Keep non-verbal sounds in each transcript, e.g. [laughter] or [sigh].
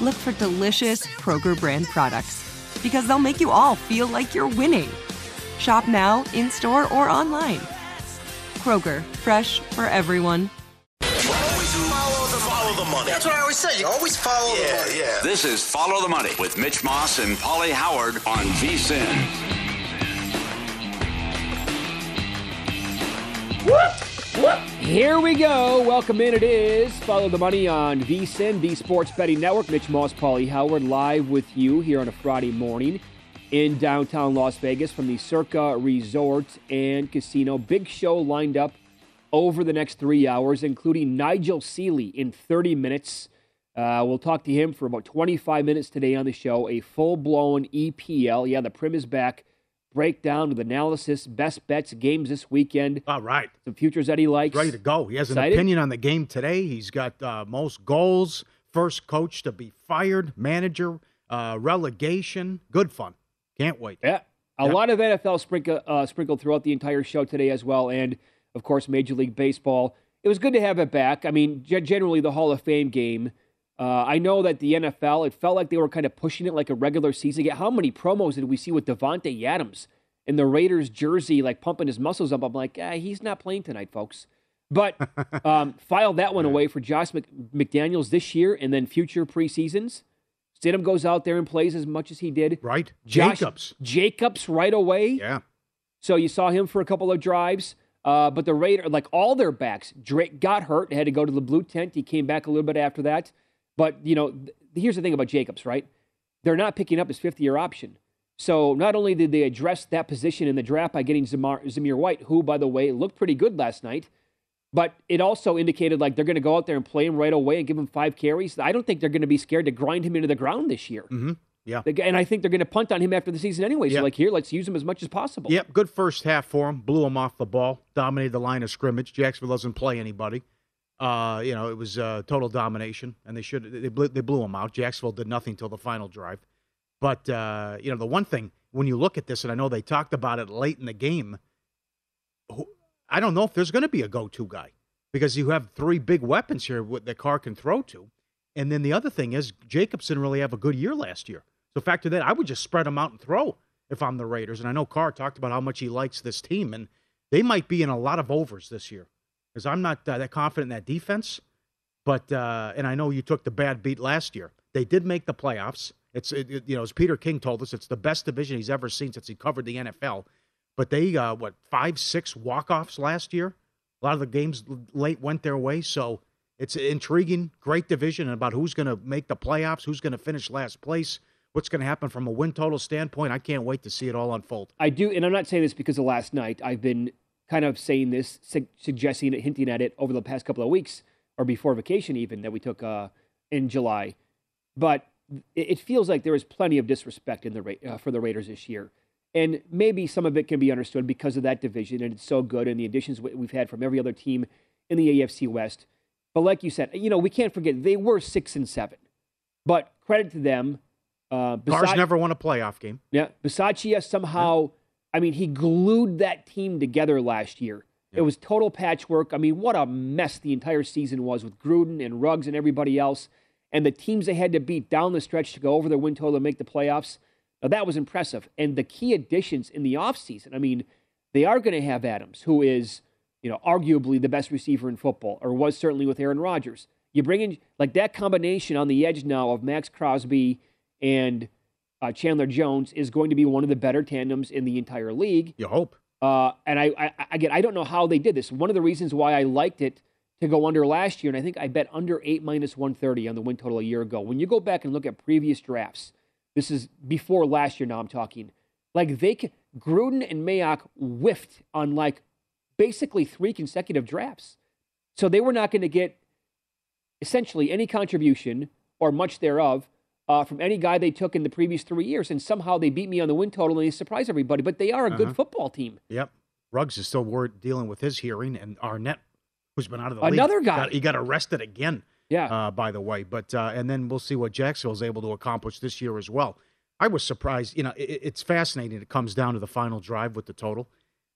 look for delicious Kroger brand products because they'll make you all feel like you're winning. Shop now, in store, or online. Kroger, fresh for everyone. Always Follow the money. That's what I always say. You always follow the money. yeah. This is Follow the Money with Mitch Moss and Polly Howard on VSIN. Here we go. Welcome in. It is Follow the Money on VSIN, the Sports Betting Network. Mitch Moss, Polly Howard, live with you here on a Friday morning in downtown Las Vegas from the Circa Resort and Casino. Big show lined up over the next three hours, including Nigel Seeley in 30 minutes. Uh, we'll talk to him for about 25 minutes today on the show. A full blown EPL. Yeah, the Prim is back. Breakdown with analysis, best bets, games this weekend. All right. Some futures that he likes. Ready to go. He has an opinion on the game today. He's got uh, most goals, first coach to be fired, manager, uh, relegation. Good fun. Can't wait. Yeah. A Yep. lot of NFL sprinkle, uh, sprinkled throughout the entire show today as well. And, of course, Major League Baseball. It was good to have it back. I mean, generally, the Hall of Fame game. Uh, I know that the NFL, it felt like they were kind of pushing it like a regular season. How many promos did we see with Davante Adams in the Raiders jersey, like pumping his muscles up? I'm like, ah, he's not playing tonight, folks. But [laughs] um, filed that one away for Josh Mc- McDaniels this year and then future preseasons. Stidham goes out there and plays as much as he did. Right. Josh Jacobs. Jacobs right away. Yeah. So you saw him for a couple of drives. Uh, but the Raider, like all their backs, Drake got hurt, had to go to the blue tent. He came back a little bit after that. But, you know, th- here's the thing about Jacobs, right? They're not picking up his fifth year option. So not only did they address that position in the draft by getting Zamar, Zamir White, who, by the way, looked pretty good last night, but it also indicated like they're going to go out there and play him right away and give him five carries. I don't think they're going to be scared to grind him into the ground this year. Mm-hmm. Yeah. And I think they're going to punt on him after the season anyway. So, Yeah. like, here, let's use him as much as possible. Yep. Good first half for him. Blew him off the ball. Dominated the line of scrimmage. Jacksonville doesn't play anybody. Uh, you know, it was uh, total domination, and they should they blew, they blew him out. Jacksonville did nothing till the final drive. But uh, you know, the one thing when you look at this, and I know they talked about it late in the game, I don't know if there's going to be a go-to guy because you have three big weapons here that Carr can throw to, and then the other thing is Jacobs didn't really have a good year last year. So factor that, I would just spread them out and throw if I'm the Raiders. And I know Carr talked about how much he likes this team, and they might be in a lot of overs this year because I'm not uh, that confident in that defense. But uh, and I know you took the bad beat last year. They did make the playoffs. It's it, it- you know as Peter King told us, it's the best division he's ever seen since he covered the NFL. But they uh, what five six walk offs last year. A lot of the games late went their way, so it's intriguing. Great division about who's going to make the playoffs, who's going to finish last place, what's going to happen from a win total standpoint. I can't wait to see it all unfold. I do, and I'm not saying this because of last night. I've been kind of saying this, su- suggesting it, hinting at it over the past couple of weeks, or before vacation even that we took uh, in July. But it, it feels like there is plenty of disrespect in the Ra- uh, for the Raiders this year, and maybe some of it can be understood because of that division and it's so good and the additions we- we've had from every other team in the AFC West. But like you said, you know we can't forget they were six and seven, but credit to them. Uh, Cars beside- never won a playoff game. yeah, Bisaccia somehow, I mean, he glued that team together last year. It was total patchwork. I mean, what a mess the entire season was with Gruden and Ruggs and everybody else, and the teams they had to beat down the stretch to go over their win total and make the playoffs. Now, that was impressive. And the key additions in the offseason, I mean, they are going to have Adams, who is, you know, arguably the best receiver in football, or was certainly with Aaron Rodgers. You bring in, like, that combination on the edge now of Maxx Crosby and uh, Chandler Jones is going to be one of the better tandems in the entire league. You hope. Uh, and I, I, again, I don't know how they did this. One of the reasons why I liked it to go under last year, and I think I bet under eight minus one thirty on the win total a year ago. When you go back and look at previous drafts, this is before last year. Now I'm talking like they could, Gruden and Mayock whiffed on like basically three consecutive drafts, so they were not going to get essentially any contribution or much thereof uh, from any guy they took in the previous three years. And somehow they beat me on the win total and they surprised everybody. But they are a good Uh-huh. football team. Yep. Ruggs is still dealing with his hearing, and Arnett, who's been out of the Another league, guy. got, he got arrested again. Yeah. Uh, by the way, but uh, and then we'll see what Jacksonville's able to accomplish this year as well. I was surprised. You know, it, it's fascinating. It comes down to the final drive with the total,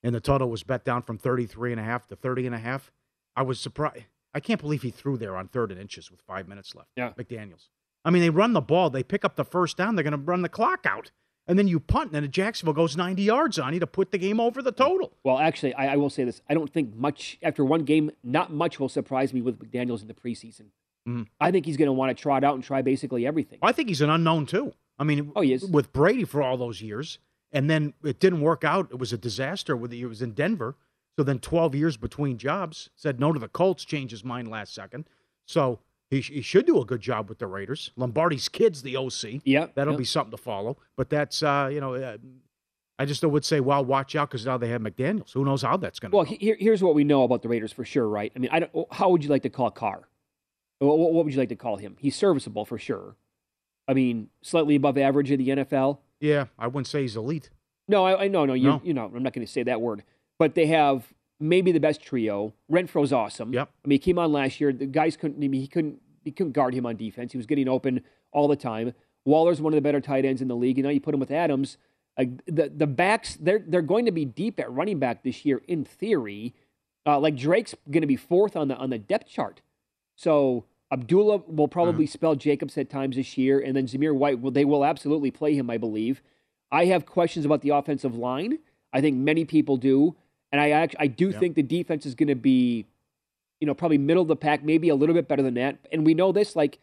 and the total was bet down from 33 and a half to 30 and a half. I was surprised. I can't believe he threw there on third and inches with five minutes left. Yeah. McDaniels. I mean, they run the ball, they pick up the first down, they're going to run the clock out. And then you punt, and then Jacksonville goes 90 yards on you to put the game over the total. Well, actually, I, I will say this. I don't think much, after one game, not much will surprise me with McDaniels in the preseason. Mhm. I think he's going to want to trot out and try basically everything. I think he's an unknown too. I mean, Oh, he is. with Brady for all those years, and then it didn't work out. It was a disaster. With it was in Denver, so then 12 years between jobs. Said no to the Colts, changed his mind last second. So he, sh- he should do a good job with the Raiders. Lombardi's kid's the OC. Yeah, that'll yeah. be something to follow. But that's uh, you know, uh, I just would say, well, watch out because now they have McDaniel's. Who knows how that's going to Well, go? he- here, here's what we know about the Raiders for sure, right? I mean, I don't, how would you like to call Carr? What, what would you like to call him? He's serviceable for sure. I mean, slightly above average in the NFL. yeah, I wouldn't say he's elite. No, I, I no, no, you, No. you know, I'm not going to say that word. But they have maybe the best trio. Renfrow's awesome. Yep. I mean, he came on last year. The guys couldn't. I mean, he couldn't. He couldn't guard him on defense. He was getting open all the time. Waller's one of the better tight ends in the league. And now you put him with Adams. Like the the backs, they're they're going to be deep at running back this year in theory. Uh, like Drake's going to be fourth on the on the depth chart. So Abdullah will probably spell Jacobs at times this year, and then Zamir White will they will absolutely play him, I believe. I have questions about the offensive line. I think many people do, and I actually I do think the defense is going to be, you know, probably middle of the pack, maybe a little bit better than that. And we know this, like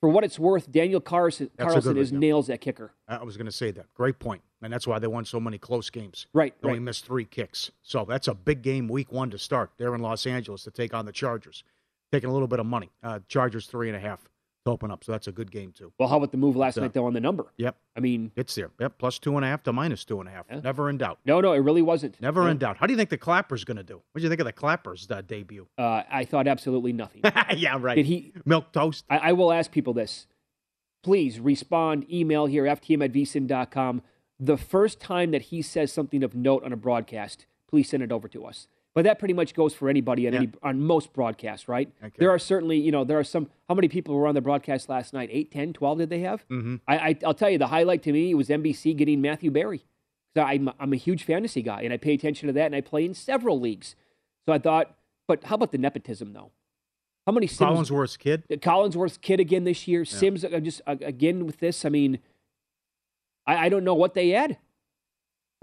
for what it's worth, Daniel Carlson, Carlson is nails at kicker. I was going to say that. Great point. And that's why they won so many close games. Right, They only right. missed three kicks. So that's a big game week one to start. They're in Los Angeles to take on the Chargers. Taking a little bit of money. Uh, Chargers three and a half to open up. So that's a good game, too. Well, how about the move last So- night though on the number? Yep. I mean, It's there. Yep. Plus two and a half to minus two and a half. Yeah. Never in doubt. no, no, it really wasn't. Never No. in doubt. How do you think the Clapper's going to do? What do you think of the Clapper's uh, debut? Uh, I thought absolutely nothing. [laughs] yeah, right. Did he? Milk toast? I, I will ask people this. Please respond, email here, ftm at vsin.com. The first time that he says something of note on a broadcast, please send it over to us. But that pretty much goes for anybody on, Yeah. any, on most broadcasts, right? Okay. There are certainly, you know, there are some. How many people were on the broadcast last night? 8, 10, 12 did they have? Mm-hmm. I, I, I'll tell you, the highlight to me was NBC getting Matthew Berry. So I'm, I'm a huge fantasy guy, and I pay attention to that, and I play in several leagues. So I thought, but how about the nepotism, though? How many Sims, Collinsworth's kid? uh, Collinsworth's kid again this year. Sims uh, just uh, again with this. I mean, I, I don't know what they had.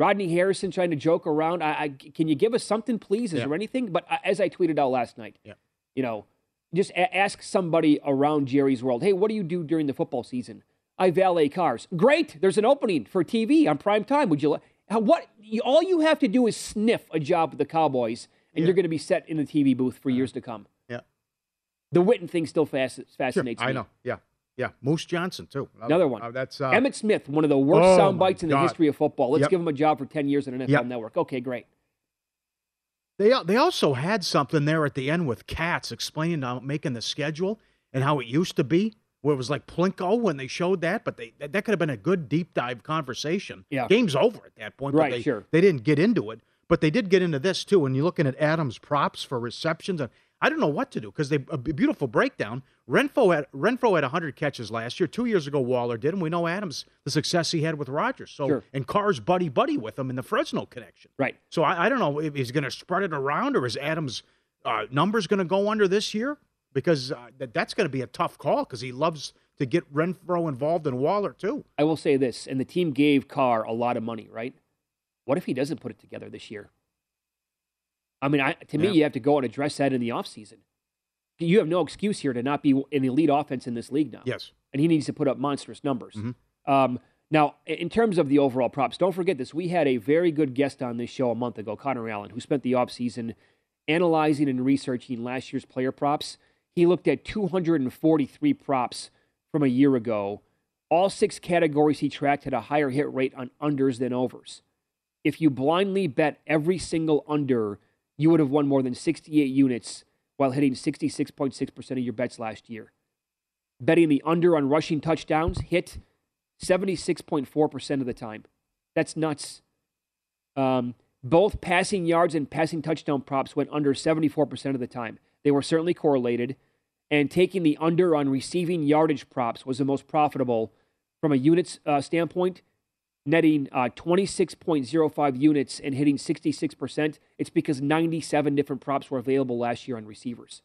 Rodney Harrison trying to joke around. I, I can you give us something, please? Is Yeah. there anything? But as I tweeted out last night, Yeah. you know, just a- ask somebody around Jerry's world. Hey, what do you do during the football season? I valet cars. Great. There's an opening for TV on prime time. Would you? Li- How- what? You, all you have to do is sniff a job with the Cowboys, and Yeah. you're going to be set in the TV booth for years to come. Yeah. The Witten thing still fasc- Sure. fascinates I know. Yeah. Yeah, Moose Johnston too. Another one. Uh, that's uh, Emmitt Smith, one of the worst Oh, sound bites in the God. history of football. Let's Yep. give him a job for 10 years at an NFL Yep. Network. Okay, great. They they also had something there at the end with Katz explaining how making the schedule and how it used to be, where it was like Plinko when they showed that, but they that, that could have been a good deep dive conversation. Yeah. game's over at that point. Right, but they, sure. They didn't get into it, but they did get into this too. When you're looking at Adams' props for receptions, and I don't know what to do because they a beautiful breakdown. Renfrow had Renfrow had 100 catches last year. Two years ago, Waller did, and we know Adams the success he had with Rodgers. So Sure. and Carr's buddy buddy with him in the Fresno connection. Right. So I, I don't know if he's going to spread it around or is Adams' uh, numbers going to go under this year? Because uh, that, that's going to be a tough call because he loves to get Renfrow involved in Waller too. I will say this, and the team gave Carr a lot of money, right? What if he doesn't put it together this year? I mean, I, to me, Yeah. you have to go and address that in the offseason. You have no excuse here to not be an elite offense in this league now. Yes. And he needs to put up monstrous numbers. Mhm. Um, now, in terms of the overall props, don't forget this. We had a very good guest on this show a month ago, Connor Allen, who spent the offseason analyzing and researching last year's player props. He looked at 243 props from a year ago. All six categories he tracked had a higher hit rate on unders than overs. If you blindly bet every single under, you would have won more than 68 units while hitting 66.6% of your bets last year. Betting the under on rushing touchdowns hit 76.4% of the time. That's nuts. Um, both passing yards and passing touchdown props went under 74% of the time. They were certainly correlated. And taking the under on receiving yardage props was the most profitable from a units uh, standpoint, netting uh, 26.05 units and hitting 66%. It's because 97 different props were available last year on receivers.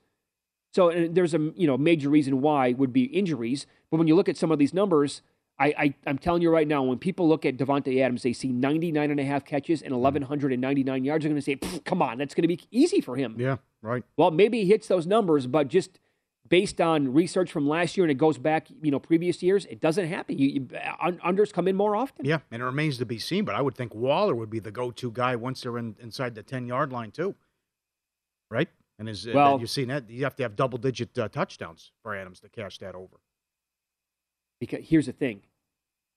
So and there's a you know major reason why would be injuries. But when you look at some of these numbers, I, I I'm telling you right now, when people look at Davante Adams, they see 99 and a half catches and 1,199 yards. They're going to say, "Come on, that's going to be easy for him." Yeah, right. Well, maybe he hits those numbers, but just based on research from last year and it goes back, you know, previous years, it doesn't happen. You, you unders come in more often. Yeah, and it remains to be seen, but I would think Waller would be the go-to guy once they're in, inside the 10-yard line too. Right? And is Well- you've seen that you have to have double-digit uh, touchdowns for Adams to cash that over. Because here's the thing,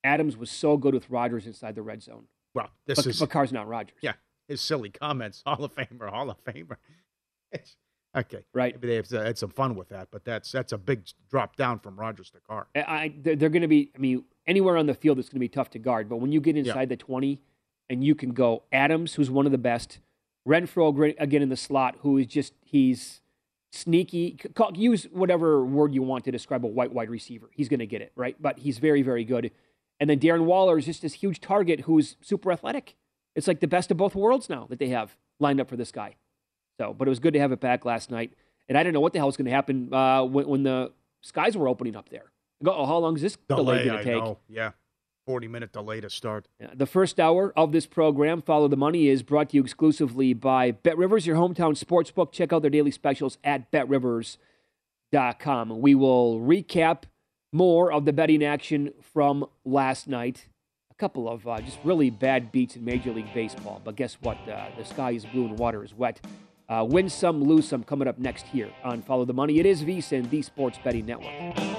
Adams was so good with Rodgers inside the red zone, Well, this but, is but Carr's not Rodgers. yeah, his silly comments, Hall of Famer, Hall of Famer. [laughs] It's- okay, Right. Maybe they have had some fun with that, but that's that's a big drop down from Rodgers to Carr. I, they're, going to be. I mean, anywhere on the field, it's going to be tough to guard. But when you get inside the twenty, and you can go Adams, who's one of the best, Renfrow again in the slot, who is just he's sneaky. Use whatever word you want to describe a white wide receiver. He's going to get it right, but he's very very good. And then Darren Waller is just this huge target who's super athletic. It's like the best of both worlds now that they have lined up for this guy. So, but it was good to have it back last night. And I didn't know what the hell was going to happen uh, when, when the skies were opening up there. Go, oh, how long is this delay, Delay, going to take? know. Yeah, forty-minute delay to start. The first hour of this program, Follow the Money, is brought to you exclusively by Bet Rivers, your hometown sportsbook. Check out their daily specials at betrivers.com. We will recap more of the betting action from last night. A couple of uh, just really bad beats in Major League Baseball. But guess what? Uh, the sky is blue and water is wet. Uh, win some, lose some coming up next here on Follow the Money. It is VSIN, the Sports Betting Network.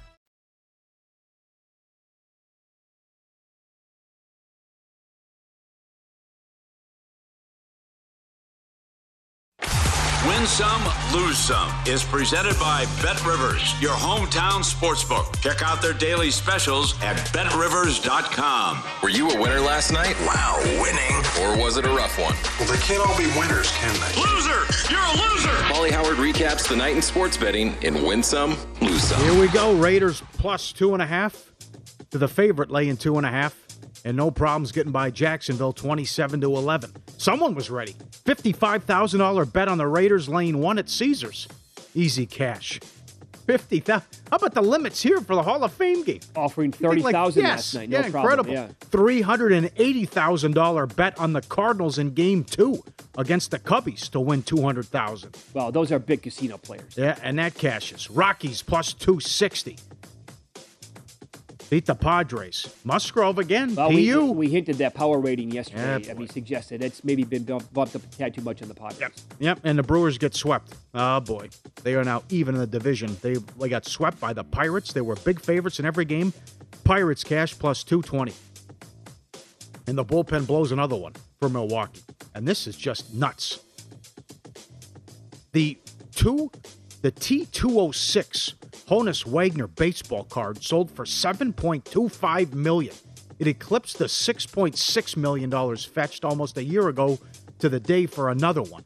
Win some, lose some is presented by Bet Rivers, your hometown sportsbook. Check out their daily specials at betrivers.com. Were you a winner last night? Wow, winning. Or was it a rough one? Well, they can't all be winners, can they? Loser! You're a loser! Polly Howard recaps the night in sports betting in Win Some, Lose Some. Here we go. Raiders plus two and a half to the favorite laying two and a half. And no problems getting by Jacksonville 27 to 11. Someone was ready. $55,000 bet on the Raiders laying one at Caesars. Easy cash. 50000 How about the limits here for the Hall of Fame game? Offering You think, like, 30000 yes, last night. No yeah, problem. incredible. Yeah. $380,000 bet on the Cardinals in game two against the Cubbies to win 200000 Well, those are big casino players. Yeah, and that cashes. Rockies plus 260. Beat the Padres. Musgrove again. Well, we, PU. we hinted that power rating yesterday. Yeah, I mean, suggested it's maybe been bumped, bumped up a tad too much on the Padres. Yep, and the Brewers get swept. Oh boy, they are now even in the division. They they got swept by the Pirates. They were big favorites in every game. Pirates cash plus two twenty, and the bullpen blows another one for Milwaukee. And this is just nuts. The two, the T two hundred six Honus Wagner baseball card sold for seven point two five million. It eclipsed the six point six million dollars fetched almost a year ago to the day for another one.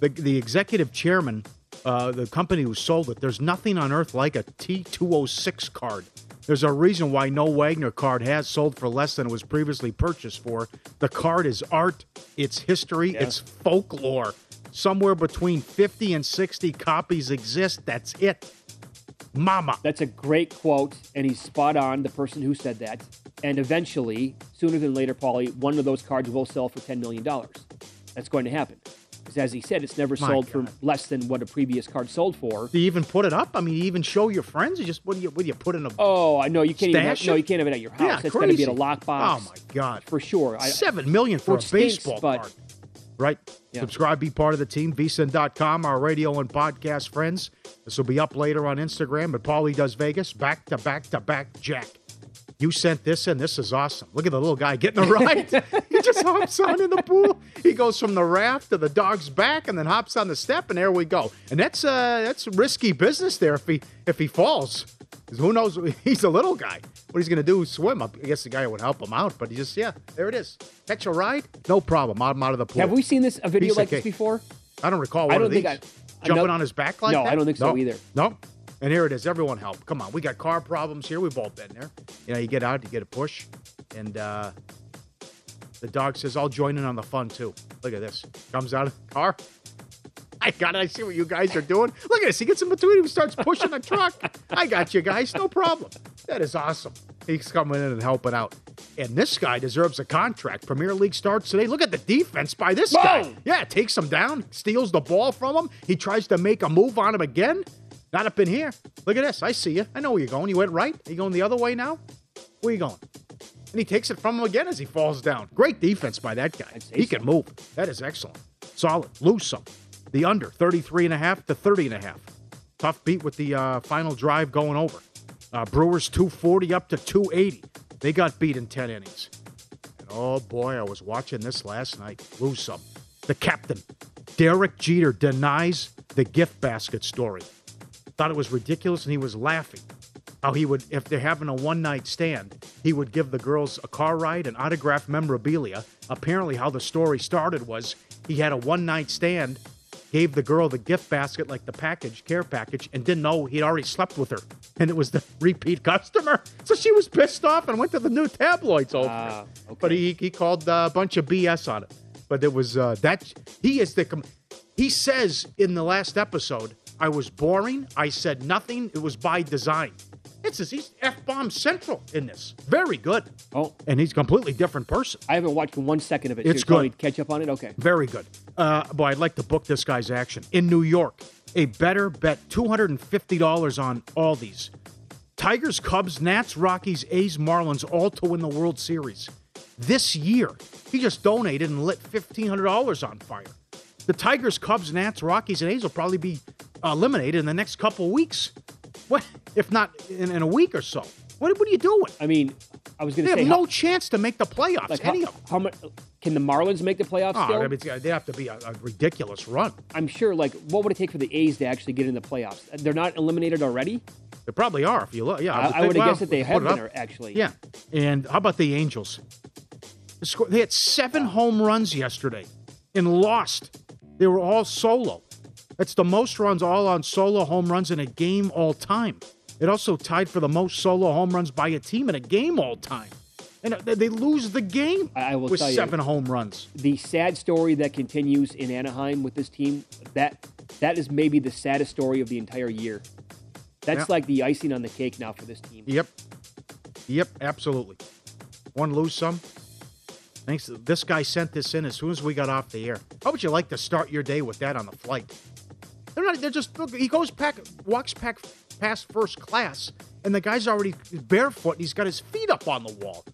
The the executive chairman, uh, the company who sold it, there's nothing on earth like a T two hundred six card. There's a reason why no Wagner card has sold for less than it was previously purchased for. The card is art, it's history, it's folklore. Somewhere between 50 and 60 copies exist. That's it. Mama. That's a great quote, and he's spot on, the person who said that. And eventually, sooner than later, Paulie, one of those cards will sell for $10 million. That's going to happen. Because as he said, it's never My sold God. for less than what a previous card sold for. Do you even put it up? I mean, you even show your friends? You just what do you what do you put in a Oh, I know you can't even have, no, you can't have it at your house. Yeah, it's got to be in a lockbox. Oh my God! For sure. I- Seven million for a stinks, baseball but- card. Right? Yeah. Subscribe, be part of the team. VSIN.com, our radio and podcast friends. This will be up later on Instagram. But Paulie does Vegas back to back to back Jack. You sent this in. This is awesome. Look at the little guy getting a ride. [laughs] he just hops on in the pool. He goes from the raft to the dog's back, and then hops on the step, and there we go. And that's uh that's risky business there if he if he falls. who knows? [laughs] He's a little guy. What he's going to do is swim. I guess the guy would help him out, but he just, yeah, there it is. Catch a ride? No problem. I'm out of the pool. Have we seen this a video Piece like this cake. before? I don't recall I don't of these. think I- Jumping another- on his back like No, that? I don't think so No. either. No. And here it is. Everyone help. Come on. We got car problems here. We've all been there. You know, you get out, you get a push, and uh, the dog says, I'll join in on the fun too. Look at this. Comes out of the car. I got it. I see what you guys are doing. Look at this. He gets in between. He starts pushing the truck. I got you guys. No problem. That is awesome. He's coming in and helping out. And this guy deserves a contract. Premier League starts today. Look at the defense by this guy. Yeah, takes him down, steals the ball from him. He tries to make a move on him again. Not up in here. Look at this. I see you. I know where you're going. You went right. Are you going the other way now? Where you going? And he takes it from him again as he falls down. Great defense by that guy. He can move. That is excellent. Solid. Lose some. The under 33 and a half to 30 and a half. Tough beat with the uh, final drive going over. Uh, Brewers 240 up to 280. They got beat in 10 innings. And oh boy, I was watching this last night. Lose some. The captain, Derek Jeter, denies the gift basket story. Thought it was ridiculous and he was laughing. How he would, if they're having a one night stand, he would give the girls a car ride and autographed memorabilia. Apparently, how the story started was he had a one night stand, gave the girl the gift basket, like the package, care package, and didn't know he'd already slept with her. And it was the [laughs] repeat customer. So she was pissed off and went to the new tabloids over Ah, it. But he, he called uh, a bunch of BS on it. But it was uh, that he is the. Com- he says in the last episode, I was boring. I said nothing. It was by design. It's just, he's F bomb central in this. Very good. Oh. And he's a completely different person. I haven't watched one second of it. It's You're good. Catch up on it? Okay. Very good. Uh, boy, I'd like to book this guy's action. In New York, a better bet $250 on all these. Tigers, Cubs, Nats, Rockies, A's, Marlins, all to win the World Series. This year, he just donated and lit $1,500 on fire. The Tigers, Cubs, Nats, Rockies, and A's will probably be eliminated in the next couple weeks. What, if not in, in a week or so? What, what are you doing? I mean, I was going They to have say no how, chance to make the playoffs. like any how, of them. how much can the Marlins make the playoffs Oh? I mean, they have to be a, a ridiculous run. I'm sure. Like, what would it take for the A's to actually get in the playoffs? They're not eliminated already. They probably are if you look. Yeah, I- I would have well, guessed that they have been, actually. Yeah, and how about the Angels? They had seven home runs yesterday and lost. They were all solo. That's the most runs all on solo home runs in a game all time. It also tied for the most solo home runs by a team in a game all time. And uh, they they lose the game I will with tell you, seven home runs. the sad story that continues in Anaheim with this team that that is maybe the saddest story of the entire year. That's Yeah. like the icing on the cake now for this team. Yep. Yep, absolutely. One lose some. Thanks. This guy sent this in as soon as we got off the air. How would you like to start your day with that on the flight? They're not. They're just. Look, he goes back, walks back past first class, and the guy's already barefoot. and He's got his feet up on the wall.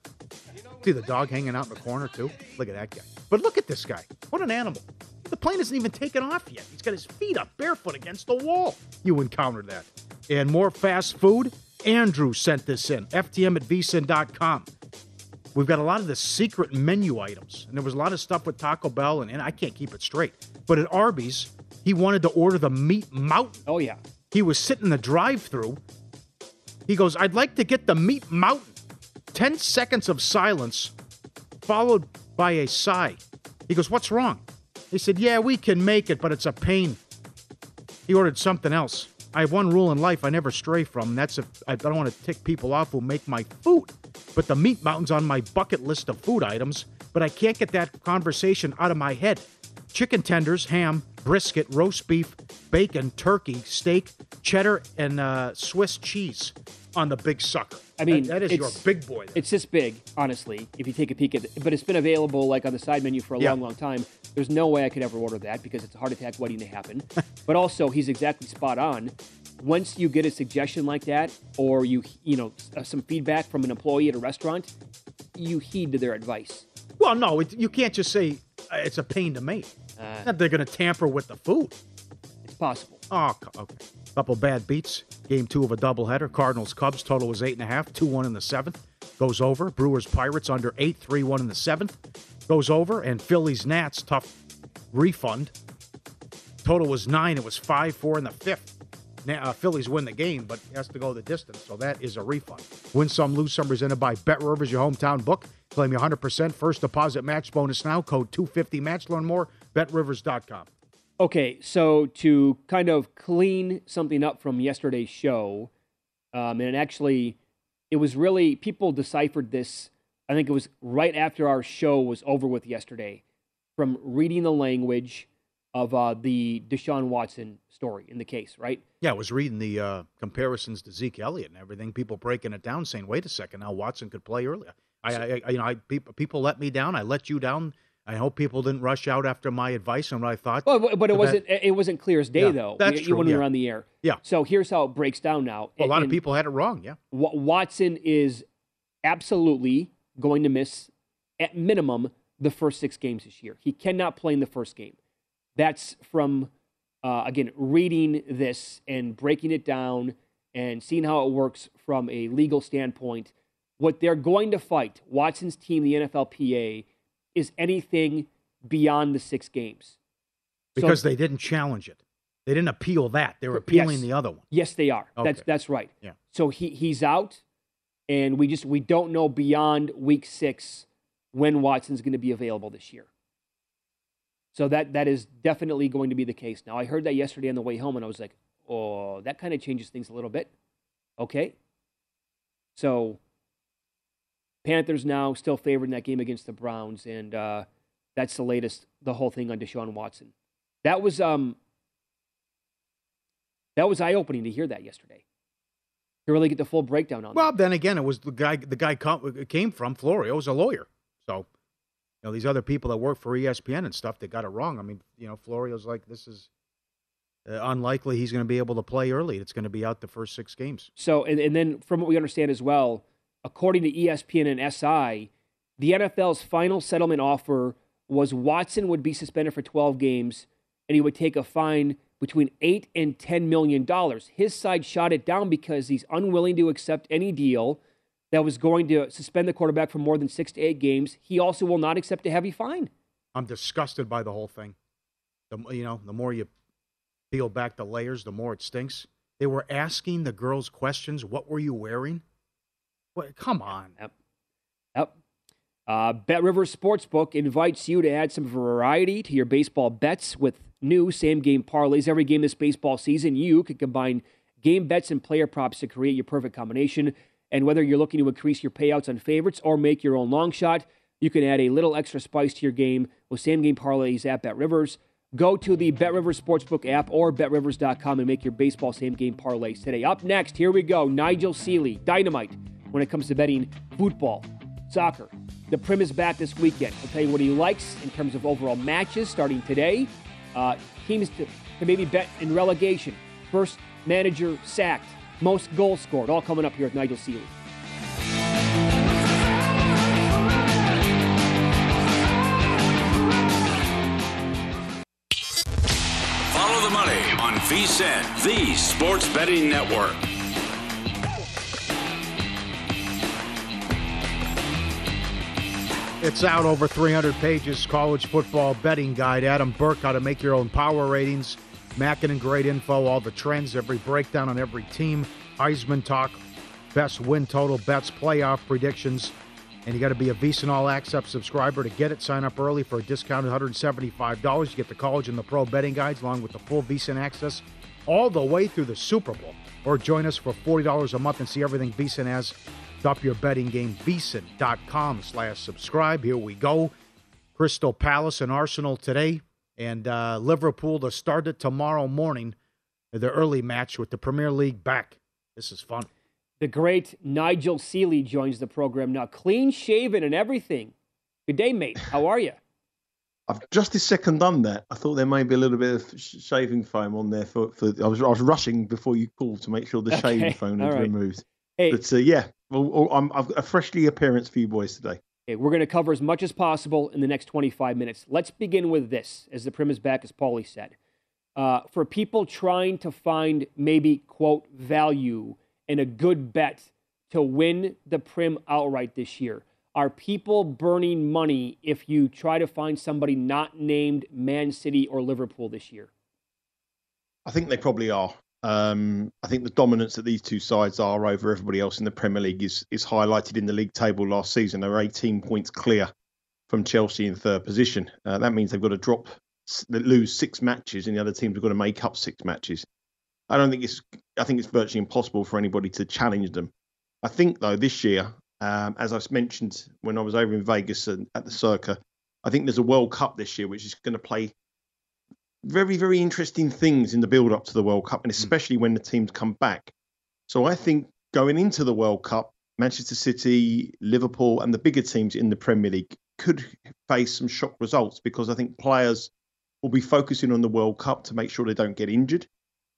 See the dog hanging out in the corner too. Look at that guy. But look at this guy. What an animal. The plane isn't even taken off yet. He's got his feet up barefoot against the wall. You encountered that. And more fast food. Andrew sent this in. FTM at vsin.com. We've got a lot of the secret menu items, and there was a lot of stuff with Taco Bell, and, and I can't keep it straight. But at Arby's, he wanted to order the meat mountain. Oh yeah. He was sitting in the drive-through. He goes, "I'd like to get the meat mountain." Ten seconds of silence, followed by a sigh. He goes, "What's wrong?" They said, "Yeah, we can make it, but it's a pain." He ordered something else. I have one rule in life I never stray from. That's if I don't want to tick people off who make my food. But the meat mountain's on my bucket list of food items, but I can't get that conversation out of my head. Chicken tenders, ham, brisket, roast beef, bacon, turkey, steak, cheddar, and uh, Swiss cheese on the big sucker. I mean, that, that is your big boy. there. It's this big, honestly. If you take a peek at it, but it's been available like on the side menu for a Yeah. long, long time. There's no way I could ever order that because it's a heart attack waiting to happen. [laughs] but also, he's exactly spot on. Once you get a suggestion like that, or you you know some feedback from an employee at a restaurant, you heed to their advice. Well, no, it, you can't just say uh, it's a pain to make. Uh, Not they're going to tamper with the food. It's possible. Oh, okay. Couple bad beats. Game two of a doubleheader. Cardinals Cubs total was eight and a half. Two one in the seventh. Goes over. Brewers Pirates under eight. Three one in the seventh. Goes over. And Phillies Nats tough refund. Total was nine. It was five four in the fifth. Na- uh, Phillies win the game, but has to go the distance, so that is a refund. Win some, lose some. Presented by Bet Rivers, your hometown book. Claim your 100% first deposit match bonus now. Code 250 match. Learn more. BetRivers.com. Okay, so to kind of clean something up from yesterday's show, um, and actually, it was really people deciphered this. I think it was right after our show was over with yesterday, from reading the language of uh, the Deshaun Watson story in the case, right? Yeah, I was reading the uh, comparisons to Zeke Elliott and everything. People breaking it down, saying, "Wait a second, now Watson could play earlier." I, I, I you know, I, people, people let me down. I let you down. I hope people didn't rush out after my advice and what I thought. Well, but, but it wasn't. It wasn't clear as day Yeah, though. that's y- true, when we were yeah. on the air. Yeah. So here's how it breaks down now. a lot of people had it wrong. Yeah. Wa- Watson is absolutely going to miss, at minimum, the first six games this year. He cannot play in the first game. That's from, uh, again, reading this and breaking it down and seeing how it works from a legal standpoint. What they're going to fight, Watson's team, the NFLPA, is anything beyond the six games. So- Because they didn't challenge it. They didn't appeal that. They were appealing Yes. the other one. Yes, they are. That's that's right. Yeah. So he he's out, and we just we don't know beyond week six when Watson's going to be available this year. So that that is definitely going to be the case. Now I heard that yesterday on the way home, and I was like, oh, that kind of changes things a little bit. Okay. So Panthers now still favored in that game against the Browns, and uh, that's the latest. The whole thing on Deshaun Watson. That was um that was eye opening to hear that yesterday. To really get the full breakdown on Well, then again, it was the guy. The guy com- came from Florio was a lawyer, so you know these other people that work for ESPN and stuff. They got it wrong. I mean, you know, Florio's like this is uh, unlikely. He's going to be able to play early. It's going to be out the first six games. So, and, and then from what we understand as well, according to ESPN and SI, the NFL's final settlement offer was Watson would be suspended for 12 games and he would take a fine between 8 and 10 million dollars. His side shot it down because he's unwilling to accept any deal that was going to suspend the quarterback for more than 6 to 8 games. He also will not accept a heavy fine. I'm disgusted by the whole thing. The you know, the more you peel back the layers, the more it stinks. They were asking the girls questions. What were you wearing? What? Come on. Yep. Yep. Uh, Bet Rivers Sportsbook invites you to add some variety to your baseball bets with new same game parlays. Every game this baseball season, you can combine game bets and player props to create your perfect combination. And whether you're looking to increase your payouts on favorites or make your own long shot, you can add a little extra spice to your game with same game parlays at Bet Rivers. Go to the Bet Rivers Sportsbook app or betrivers.com and make your baseball same game parlays today. Up next, here we go. Nigel Seeley, dynamite when it comes to betting football, soccer. The Prim is back this weekend. He'll tell you what he likes in terms of overall matches starting today. Uh, teams to, to maybe bet in relegation. First manager sacked. Most goals scored. All coming up here with Nigel Seeley. Follow the money on VSIN, the sports betting network. It's out over 300 pages. College football betting guide. Adam Burke, how to make your own power ratings. Mackin and great info, all the trends, every breakdown on every team. Heisman talk, best win total bets, playoff predictions. And you got to be a VSiN All Access subscriber to get it. Sign up early for a discounted $175. You get the college and the pro betting guides along with the full VSiN access all the way through the Super Bowl. Or join us for $40 a month and see everything VSiN has. Up your betting game, VSiN.com slash subscribe. Here we go. Crystal Palace and Arsenal today, and uh, Liverpool to start it tomorrow morning. The early match with the Premier League back. This is fun. The great Nigel Seeley joins the program now, clean shaven and everything. Good day, mate. How are you? I've just a second done that. I thought there may be a little bit of shaving foam on there for, for I was I was rushing before you called to make sure the [laughs] Okay, shaving foam was all right. removed. Hey. But uh, yeah, well, well, I'm, I've got a freshly appearance for you boys today. Okay, we're going to cover as much as possible in the next 25 minutes. Let's begin with this, as the prim is back, as Paulie said. Uh, for people trying to find maybe, quote, value in a good bet to win the prim outright this year, are people burning money if you try to find somebody not named Man City or Liverpool this year? I think they probably are. Um, I think the dominance that these two sides are over everybody else in the Premier League is is highlighted in the league table last season. They were 18 points clear from Chelsea in third position. Uh, that means they've got to drop, lose six matches, and the other teams have got to make up six matches. I don't think it's. I think it's virtually impossible for anybody to challenge them. I think though this year, um, as I mentioned when I was over in Vegas and at the Circa, I think there's a World Cup this year which is going to play very, very interesting things in the build up to the World Cup, and hmm. especially when the teams come back. So I think going into the World Cup, Manchester City, Liverpool, and the bigger teams in the Premier League could face some shock results because I think players will be focusing on the World Cup to make sure they don't get injured.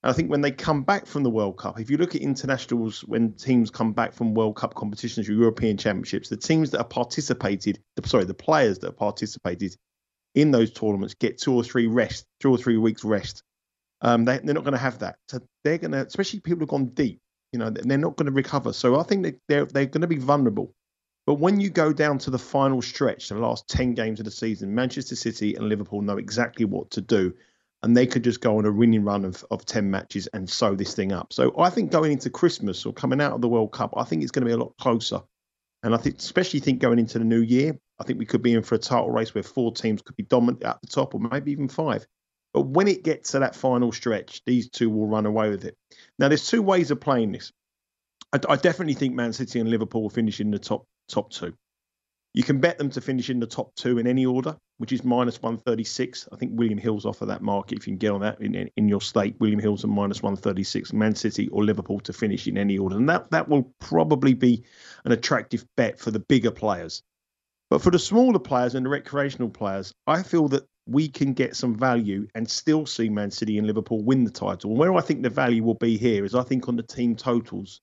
And I think when they come back from the World Cup, if you look at internationals, when teams come back from World Cup competitions or European Championships, the teams that have participated, sorry, the players that have participated in those tournaments get two or three rest, two or three weeks rest. Um, they, are not going to have that. So they're going to, especially people who've gone deep, you know, they're not going to recover. So I think they're they're going to be vulnerable. But when you go down to the final stretch, the last 10 games of the season, Manchester City and Liverpool know exactly what to do. And they could just go on a winning run of, of 10 matches and sew this thing up. So I think going into Christmas or coming out of the World Cup, I think it's going to be a lot closer. And I think, especially think going into the new year, I think we could be in for a title race where four teams could be dominant at the top or maybe even five. But when it gets to that final stretch, these two will run away with it. Now, there's two ways of playing this. I, I definitely think Man City and Liverpool will finish in the top top two. You can bet them to finish in the top two in any order, which is minus 136. I think William Hill's offer that market if you can get on that in, in your state. William Hill's at minus 136. Man City or Liverpool to finish in any order. And that, that will probably be an attractive bet for the bigger players. But for the smaller players and the recreational players, I feel that we can get some value and still see Man City and Liverpool win the title. And where I think the value will be here is I think on the team totals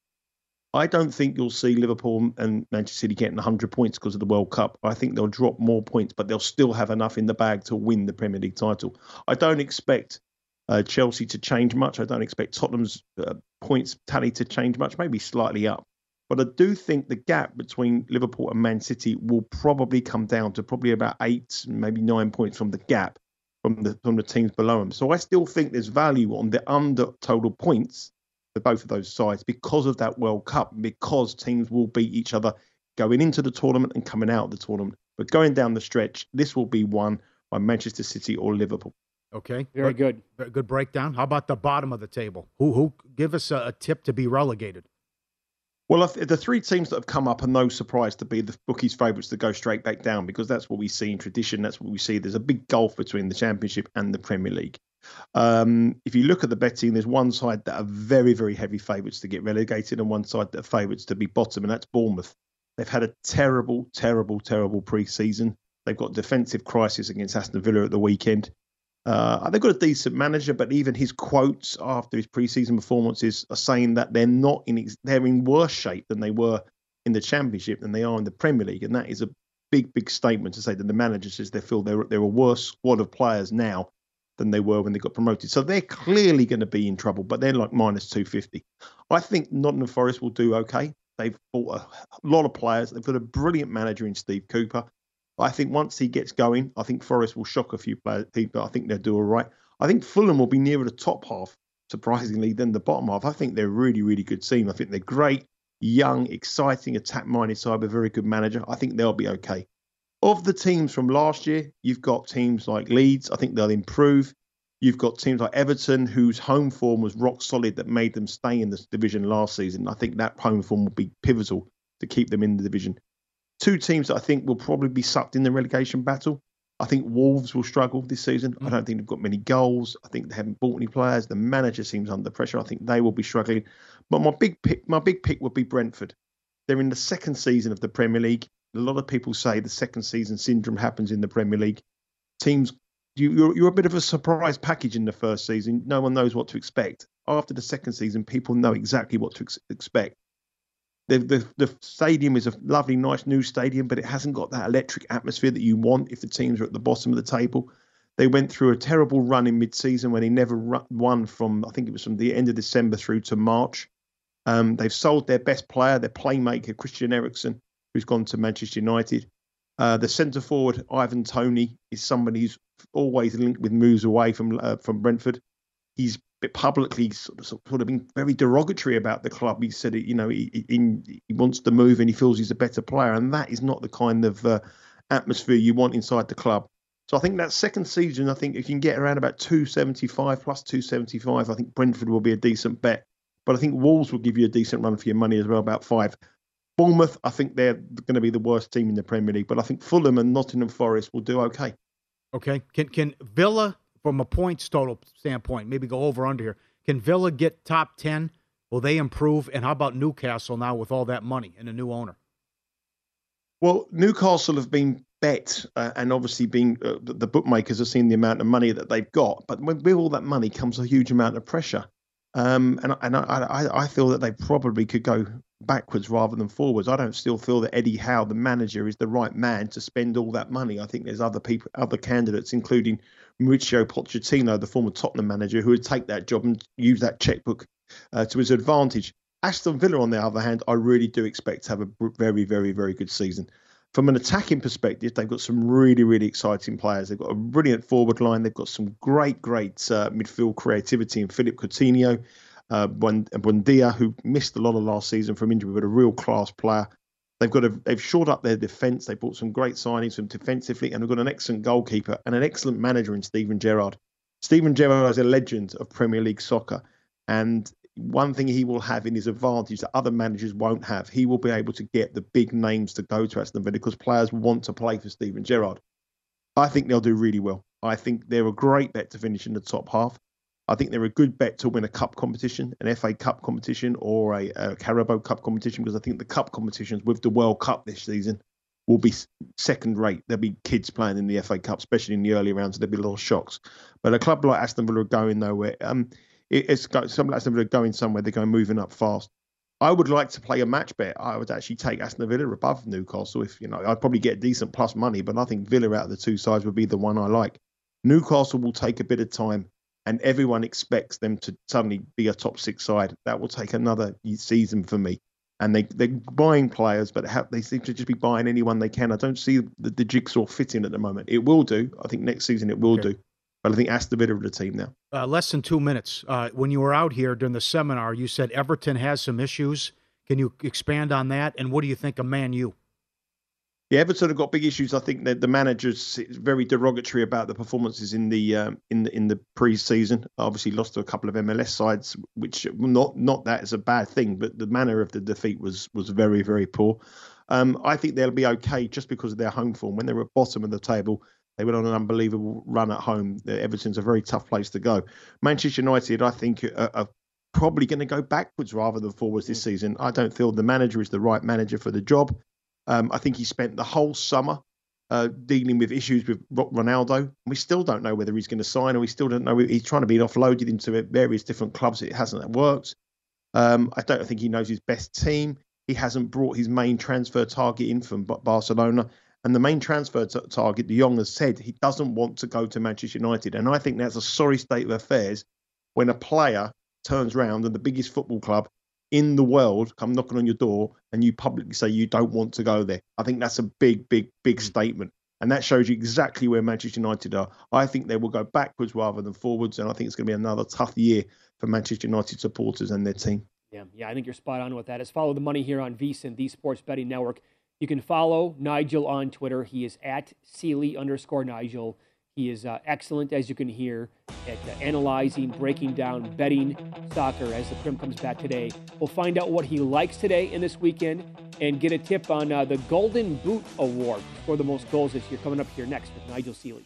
I don't think you'll see Liverpool and Manchester City getting 100 points because of the World Cup. I think they'll drop more points, but they'll still have enough in the bag to win the Premier League title. I don't expect uh, Chelsea to change much. I don't expect Tottenham's uh, points tally to change much, maybe slightly up. But I do think the gap between Liverpool and Man City will probably come down to probably about eight, maybe nine points from the gap from the from the teams below them. So I still think there's value on the under total points for both of those sides because of that World Cup, because teams will beat each other going into the tournament and coming out of the tournament. But going down the stretch, this will be won by Manchester City or Liverpool. Okay, very good. Very good breakdown. How about the bottom of the table? Who who give us a, a tip to be relegated? Well, the three teams that have come up are no surprise to be the bookies' favourites to go straight back down because that's what we see in tradition. That's what we see. There's a big gulf between the Championship and the Premier League. Um, if you look at the betting, there's one side that are very, very heavy favourites to get relegated, and one side that are favourites to be bottom, and that's Bournemouth. They've had a terrible, terrible, terrible pre-season. They've got defensive crisis against Aston Villa at the weekend. Uh, they've got a decent manager, but even his quotes after his pre-season performances are saying that they're not in they're in worse shape than they were in the Championship than they are in the Premier League, and that is a big, big statement to say that the manager says they feel they're they're a worse squad of players now than they were when they got promoted. So they're clearly going to be in trouble, but they're like minus 250. I think Nottingham Forest will do okay. They've bought a lot of players. They've got a brilliant manager in Steve Cooper. I think once he gets going, I think Forest will shock a few players, people. I think they'll do all right. I think Fulham will be nearer the top half, surprisingly, than the bottom half. I think they're a really, really good team. I think they're great, young, exciting, attack minded side with a very good manager. I think they'll be okay. Of the teams from last year, you've got teams like Leeds. I think they'll improve. You've got teams like Everton, whose home form was rock solid, that made them stay in this division last season. I think that home form will be pivotal to keep them in the division. Two teams that I think will probably be sucked in the relegation battle. I think Wolves will struggle this season. Mm. I don't think they've got many goals. I think they haven't bought any players. The manager seems under pressure. I think they will be struggling. But my big pick, my big pick would be Brentford. They're in the second season of the Premier League a lot of people say the second season syndrome happens in the Premier League. Teams, you, you're, you're a bit of a surprise package in the first season. No one knows what to expect. After the second season, people know exactly what to ex- expect. The, the, the stadium is a lovely, nice new stadium, but it hasn't got that electric atmosphere that you want if the teams are at the bottom of the table. They went through a terrible run in mid-season when they never won from I think it was from the end of December through to March. Um, they've sold their best player, their playmaker Christian Eriksen, who's gone to Manchester United. Uh, the centre forward Ivan Toney is somebody who's always linked with moves away from uh, from Brentford. He's publicly sort of, sort of been very derogatory about the club. He said, you know, he, he, he wants to move and he feels he's a better player, and that is not the kind of uh, atmosphere you want inside the club. So I think that second season, I think if you can get around about 275 plus 275, I think Brentford will be a decent bet. But I think Wolves will give you a decent run for your money as well, about five. Bournemouth, I think they're going to be the worst team in the Premier League, but I think Fulham and Nottingham Forest will do okay. Okay. Can can Villa from a points total standpoint, maybe go over under here. Can Villa get top 10? Will they improve? And how about Newcastle now with all that money and a new owner? Well, Newcastle have been bet, uh, and obviously being uh, the bookmakers have seen the amount of money that they've got. But with all that money comes a huge amount of pressure, um, and and I, I, I feel that they probably could go backwards rather than forwards. I don't still feel that Eddie Howe, the manager, is the right man to spend all that money. I think there's other people, other candidates, including Mauricio Pochettino, the former Tottenham manager, who would take that job and use that checkbook uh, to his advantage. Aston Villa, on the other hand, I really do expect to have a very, very, very good season. From an attacking perspective, they've got some really, really exciting players. They've got a brilliant forward line. They've got some great, great uh, midfield creativity in Philip Coutinho, uh, Buendia, who missed a lot of last season from injury, but a real class player. They've got a, they've shored up their defence. They brought some great signings from defensively, and they've got an excellent goalkeeper and an excellent manager in Steven Gerrard. Steven Gerrard is a legend of Premier League soccer, and one thing he will have in his advantage that other managers won't have, he will be able to get the big names to go to Aston Villa because players want to play for Steven Gerrard. I think they'll do really well. I think they're a great bet to finish in the top half. I think they're a good bet to win a cup competition, an FA Cup competition, or a, a Carabao Cup competition because I think the cup competitions with the World Cup this season will be second rate. There'll be kids playing in the FA Cup, especially in the early rounds. So there'll be little shocks. But a club like Aston Villa are going nowhere. Um, it's got some Aston Villa are going somewhere. They're going moving up fast. I would like to play a match bet. I would actually take Aston Villa above Newcastle. If you know, I'd probably get decent plus money, but I think Villa out of the two sides would be the one I like. Newcastle will take a bit of time, and everyone expects them to suddenly be a top six side. That will take another season for me. And they they're buying players, but have, they seem to just be buying anyone they can. I don't see the, the jigsaw fitting at the moment. It will do. I think next season it will okay. do. But I think Aston Villa are the team now. Uh, less than two minutes. Uh, when you were out here during the seminar, you said Everton has some issues. Can you expand on that? And what do you think of Man U? Yeah, Everton have got big issues. I think that the manager's very derogatory about the performances in the um, in the in the pre-season. Obviously, lost to a couple of MLS sides, which not not that is a bad thing, but the manner of the defeat was was very very poor. Um, I think they'll be okay just because of their home form. When they were at bottom of the table, they went on an unbelievable run at home. Everton's a very tough place to go. Manchester United, I think, are, are probably going to go backwards rather than forwards this mm. season. I don't feel the manager is the right manager for the job. Um, I think he spent the whole summer uh, dealing with issues with Ronaldo. We still don't know whether he's going to sign, or we still don't know. He's trying to be offloaded into various different clubs. It hasn't worked. Um, I don't think he knows his best team. He hasn't brought his main transfer target in from Barcelona. And the main transfer t- target, De Jong, has said he doesn't want to go to Manchester United. And I think that's a sorry state of affairs when a player turns around and the biggest football club in the world come knocking on your door and you publicly say you don't want to go there. I think that's a big, big, big mm. statement. And that shows you exactly where Manchester United are. I think they will go backwards rather than forwards. And I think it's going to be another tough year for Manchester United supporters and their team. Yeah, yeah, I think you're spot on with that. Is follow the money here on VSIN, the Sports Betting Network. You can follow Nigel on Twitter. He is at Seeley underscore Nigel. He is uh, excellent, as you can hear, at uh, analyzing, breaking down, betting soccer as the Prem comes back today. We'll find out what he likes today and this weekend and get a tip on uh, the Golden Boot Award for the most goals this year coming up here next with Nigel Seeley.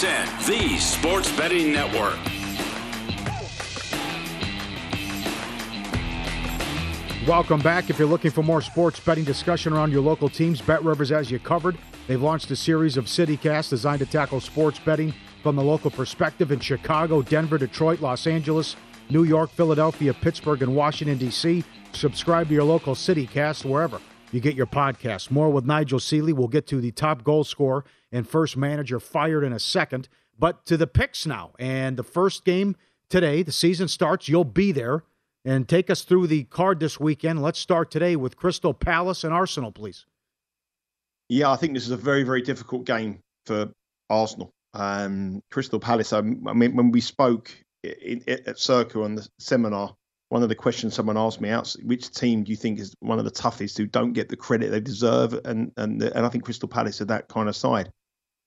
the Sports Betting Network. Welcome back. If you're looking for more sports betting discussion around your local teams, Bet Rivers has you covered. They've launched a series of CityCasts designed to tackle sports betting from the local perspective in Chicago, Denver, Detroit, Los Angeles, New York, Philadelphia, Pittsburgh, and Washington, D.C. Subscribe to your local CityCast wherever you get your podcasts. More with Nigel Seeley. We'll get to the top goal scorer and first manager fired in a second. But to the picks now. And the first game today, the season starts. You'll be there and take us through the card this weekend. Let's start today with Crystal Palace and Arsenal, please. Yeah, I think this is a very, very difficult game for Arsenal. Um, Crystal Palace. I, I mean, when we spoke in, in, at Circa on the seminar, one of the questions someone asked me out: which team do you think is one of the toughest who don't get the credit they deserve? And and and I think Crystal Palace are that kind of side.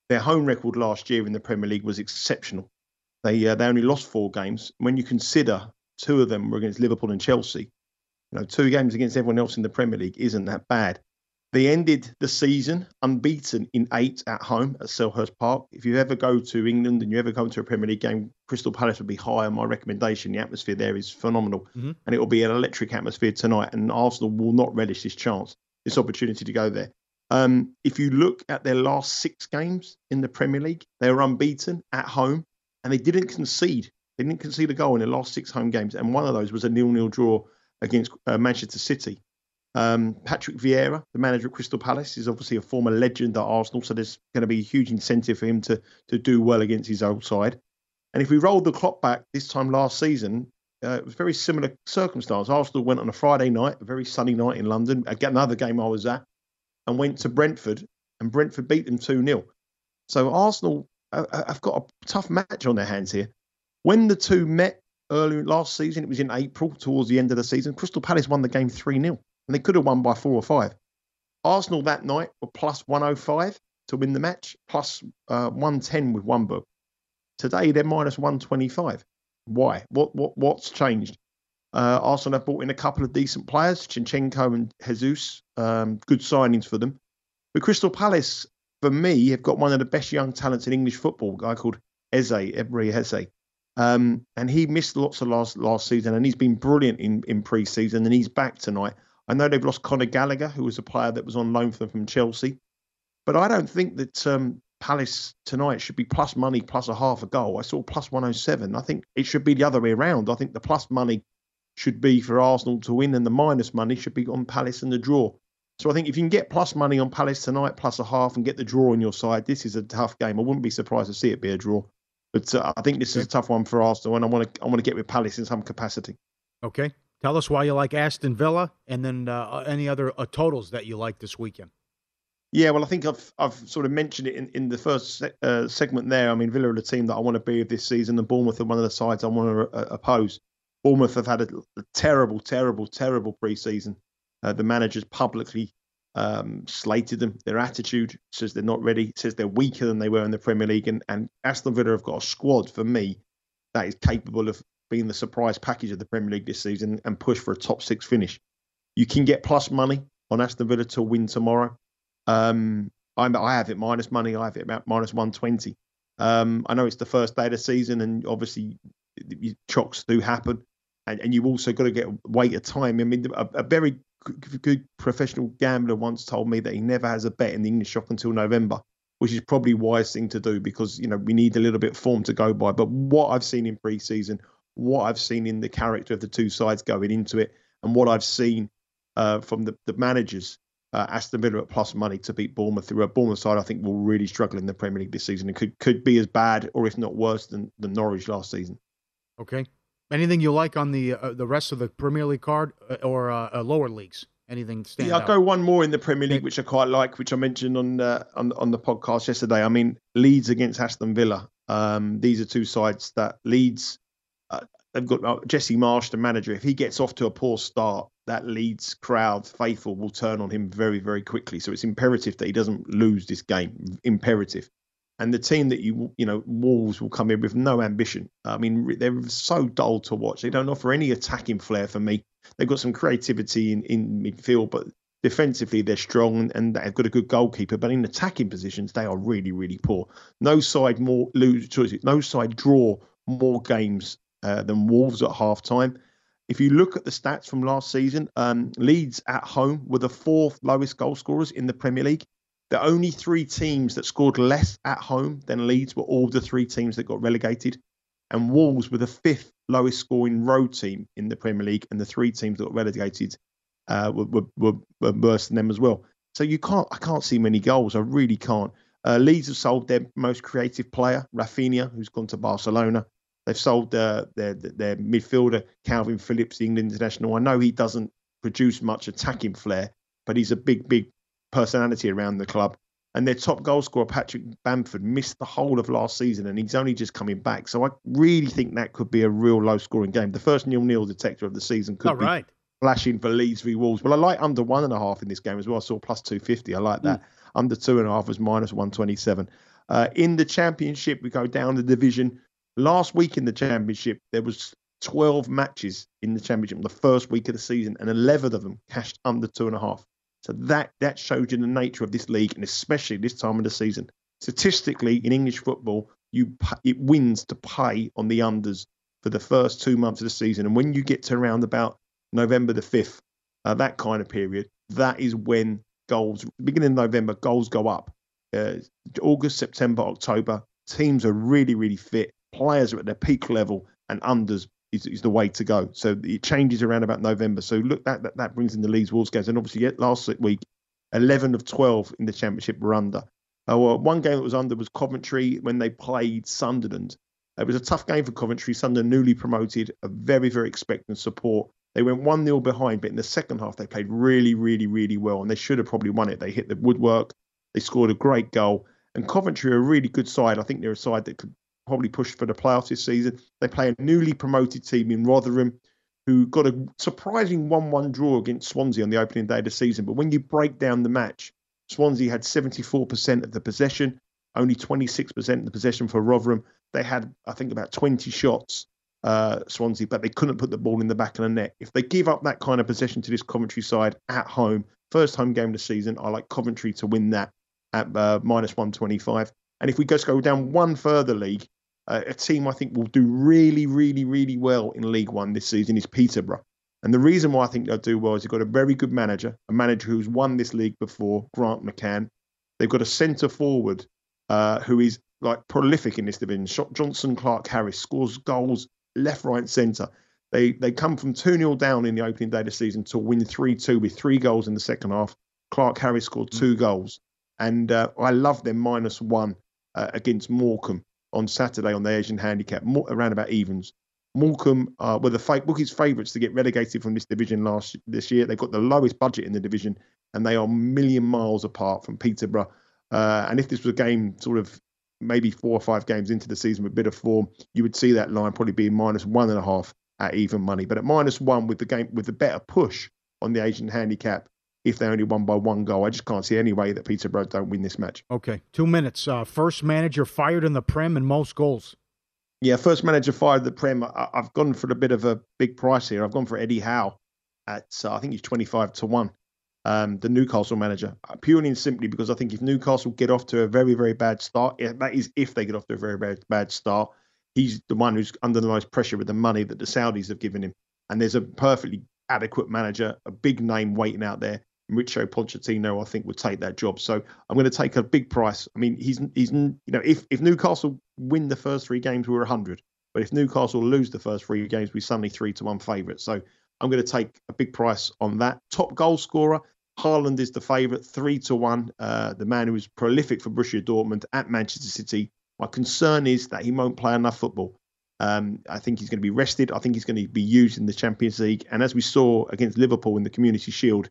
Their home record last year in the Premier League was exceptional. They uh, they only lost four games. When you consider two of them were against Liverpool and Chelsea, you know, two games against everyone else in the Premier League isn't that bad. They ended the season unbeaten in eight at home at Selhurst Park. If you ever go to England and you ever come to a Premier League game, Crystal Palace would be high on my recommendation. The atmosphere there is phenomenal, Mhm. and it will be an electric atmosphere tonight. And Arsenal will not relish this chance, this opportunity to go there. Um, if you look at their last six games in the Premier League, they were unbeaten at home, and they didn't concede. They didn't concede a goal in their last six home games, and one of those was a nil-nil draw against uh, Manchester City. Um, Patrick Vieira, the manager of Crystal Palace, is obviously a former legend at Arsenal, so there's going to be a huge incentive for him to to do well against his old side. And if we roll the clock back this time last season, uh, it was very similar circumstance. Arsenal went on a Friday night, a very sunny night in London, again another game I was at, and went to Brentford, and Brentford beat them two 0 So Arsenal uh, uh, have got a tough match on their hands here. When the two met earlier last season, it was in April towards the end of the season. Crystal Palace won the game 3 0, and they could have won by four or five. Arsenal that night were plus 105 to win the match, plus uh, 110 with one book. Today they're minus 125. Why? What what what's changed? Uh, Arsenal have brought in a couple of decent players, Zinchenko and Jesus, um, good signings for them. But Crystal Palace, for me, have got one of the best young talents in English football, a guy called Eze, Ebery Eze. Um, and he missed lots of last last season, and he's been brilliant in, in pre-season, and he's back tonight. I know they've lost Conor Gallagher, who was a player that was on loan for them from Chelsea, but I don't think that um, Palace tonight should be plus money plus a half a goal. I saw plus 107. I think it should be the other way around. I think the plus money should be for Arsenal to win, and the minus money should be on Palace and the draw. So I think if you can get plus money on Palace tonight, plus a half, and get the draw on your side, this is a tough game. I wouldn't be surprised to see it be a draw. But uh, I think this is a tough one for Arsenal, and I want to I want to get with Palace in some capacity. Okay. Tell us why you like Aston Villa, and then uh, any other uh, totals that you like this weekend. Yeah, well, I think I've I've sort of mentioned it in, in the first se- uh, segment there. I mean, Villa are the team that I want to be of this season, and Bournemouth are one of the sides I want to uh, oppose. Bournemouth have had a, a terrible, terrible, terrible pre-season. Uh, the managers publicly um, slated them. Their attitude says they're not ready. Says they're weaker than they were in the Premier League. And, and Aston Villa have got a squad for me that is capable of being the surprise package of the Premier League this season and push for a top six finish. You can get plus money on Aston Villa to win tomorrow. Um, I have it minus money. I have it about minus 120. Um, I know it's the first day of the season, and obviously chocks do happen. And, and you also got to get weight of time. I mean, a, a very good professional gambler once told me that he never has a bet in the English shop until November, which is probably wise thing to do because you know we need a little bit of form to go by. But what I've seen in pre-season, what I've seen in the character of the two sides going into it, and what I've seen uh, from the, the managers, uh, Aston Villa at plus money to beat Bournemouth through a Bournemouth side, I think will really struggle in the Premier League this season and could could be as bad or if not worse than, than Norwich last season. Okay. Anything you like on the uh, the rest of the Premier League card uh, or uh, uh, lower leagues? Anything stand yeah, out? I'll go one more in the Premier League, which I quite like, which I mentioned on uh, on on the podcast yesterday. I mean, Leeds against Aston Villa. Um, these are two sides that Leeds. Uh, they've got uh, Jesse Marsch, the manager. If he gets off to a poor start, that Leeds crowd, faithful, will turn on him very, very quickly. So it's imperative that he doesn't lose this game. Imperative and the team that you you know Wolves will come in with no ambition. I mean they're so dull to watch. They don't offer any attacking flair for me. They've got some creativity in, in midfield, but defensively they're strong and they've got a good goalkeeper. But in attacking positions they are really really poor. No side more lose choices. No side draw more games uh, than Wolves at half time. If you look at the stats from last season, um, Leeds at home were the fourth lowest goal scorers in the Premier League. The only three teams that scored less at home than Leeds were all the three teams that got relegated. And Wolves were the fifth lowest scoring road team in the Premier League, and the three teams that got relegated uh, were, were, were, worse than them as well. So you can't, I can't see many goals. I really can't. Uh, Leeds have sold their most creative player, Raphinha, who's gone to Barcelona. They've sold uh, their their midfielder, Calvin Phillips, the England international. I know he doesn't produce much attacking flair, but he's a big, big personality around the club. And their top goal scorer, Patrick Bamford, missed the whole of last season and he's only just coming back. So I really think that could be a real low scoring game. The first nil nil detector of the season could All be right. flashing for Leeds v Wolves. But I like under one and a half in this game as well. I saw plus 250. I like that. Mm. Under two and a half was minus 127. Uh, in the championship, we go down the division. Last week in the championship, there was 12 matches in the championship the first week of the season, and 11 of them cashed under two and a half. So that that shows you the nature of this league, and especially this time of the season. Statistically, in English football, you it wins to pay on the unders for the first two months of the season, and when you get to around about November the fifth, uh, that kind of period, that is when goals beginning of November goals go up. Uh, August, September, October, teams are really really fit. Players are at their peak level, and unders is, is the way to go. So it changes around about November. So look, that that, that brings in the Leeds Wolves games. And obviously, last week, 11 of 12 in the Championship were under. Uh, well, one game that was under was Coventry when they played Sunderland. It was a tough game for Coventry. Sunderland, newly promoted, a very, very expectant support. They went 1 0 behind, but in the second half, they played really, really, really well. And they should have probably won it. They hit the woodwork. They scored a great goal. And Coventry are a really good side. I think they're a side that could probably push for the playoffs this season. They play a newly promoted team in Rotherham who got a surprising 1 1 draw against Swansea on the opening day of the season. But when you break down the match, Swansea had 74% of the possession, only 26% of the possession for Rotherham. They had, I think, about 20 shots, uh, Swansea, but they couldn't put the ball in the back of the net. If they give up that kind of possession to this Coventry side at home, first home game of the season, I like Coventry to win that at uh, minus 125. And if we just go down one further league, uh, a team I think will do really, really, really well in League One this season is Peterborough. And the reason why I think they'll do well is they've got a very good manager, a manager who's won this league before, Grant McCann. They've got a centre forward uh, who is like prolific in this division. Jonson Clarke-Harris scores goals left, right, centre. They they come from 2 0 down in the opening day of the season to win 3 2 with three goals in the second half. Clarke-Harris scored two goals. And uh, I love them minus one uh, against Morecambe on Saturday on the Asian handicap, more, around about evens. Morecambe uh, were the fake bookies' favourites to get relegated from this division last this year. They've got the lowest budget in the division, and they are a million miles apart from Peterborough. Uh, and if this was a game, sort of maybe four or five games into the season with a bit of form, you would see that line probably being minus one and a half at even money. But at minus one with the game with the better push on the Asian handicap, if they only won by one goal, I just can't see any way that Peterborough don't win this match. Okay, two minutes. Uh, first manager fired in the Prem and most goals. Yeah, first manager fired the Prem. I, have gone for a bit of a big price here. I've gone for Eddie Howe at uh, I think he's twenty five to one. Um, the Newcastle manager, uh, purely and simply because I think if Newcastle get off to a very very bad start, that is if they get off to a very bad bad start, he's the one who's under the most pressure with the money that the Saudis have given him. And there's a perfectly adequate manager, a big name waiting out there. Mauricio Pochettino, I think, would take that job. So I'm going to take a big price. I mean, he's he's you know if if Newcastle win the first three games, we're 100. But if Newcastle lose the first three games, we suddenly three to one favourite. So I'm going to take a big price on that. Top goal scorer, Haaland is the favourite, three to one. Uh, the man who is prolific for Borussia Dortmund at Manchester City. My concern is that he won't play enough football. Um, I think he's going to be rested. I think he's going to be used in the Champions League. And as we saw against Liverpool in the Community Shield,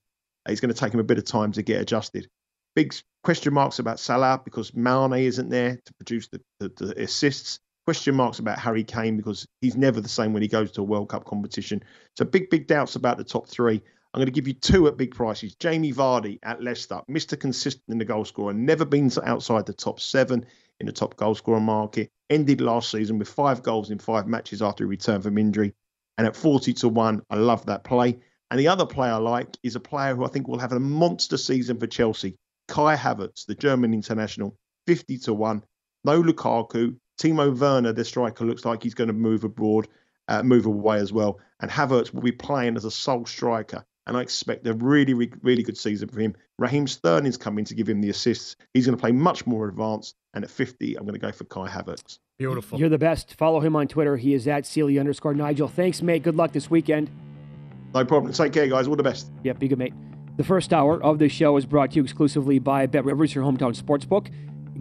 it's going to take him a bit of time to get adjusted. Big question marks about Salah because Mane isn't there to produce the, the, the assists. Question marks about Harry Kane because he's never the same when he goes to a World Cup competition. So big, big doubts about the top three. I'm going to give you two at big prices. Jamie Vardy at Leicester, Mr. Consistent in the goal scorer, never been outside the top seven in the top goal scorer market. Ended last season with five goals in five matches after he returned from injury. And at 40 to 1, I love that play. And the other player I like is a player who I think will have a monster season for Chelsea, Kai Havertz, the German international, 50 to 1. No Lukaku. Timo Werner, the striker, looks like he's going to move abroad, uh, move away as well. And Havertz will be playing as a sole striker. And I expect a really, really good season for him. Raheem Sterling's coming to give him the assists. He's going to play much more advanced. And at 50, I'm going to go for Kai Havertz. Beautiful. You're the best. Follow him on Twitter. He is at Seeley underscore Nigel. Thanks, mate. Good luck this weekend. No problem. Take care, guys. All the best. Yep, be good, mate. The first hour of the show is brought to you exclusively by Bet Rivers, your hometown sportsbook.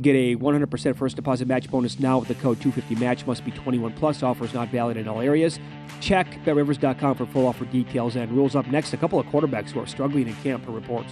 Get a 100% first deposit match bonus now with the code 250match. Must be 21 plus. Offers not valid in all areas. Check betrivers.com for full offer details and rules. Up next, a couple of quarterbacks who are struggling in camp for reports.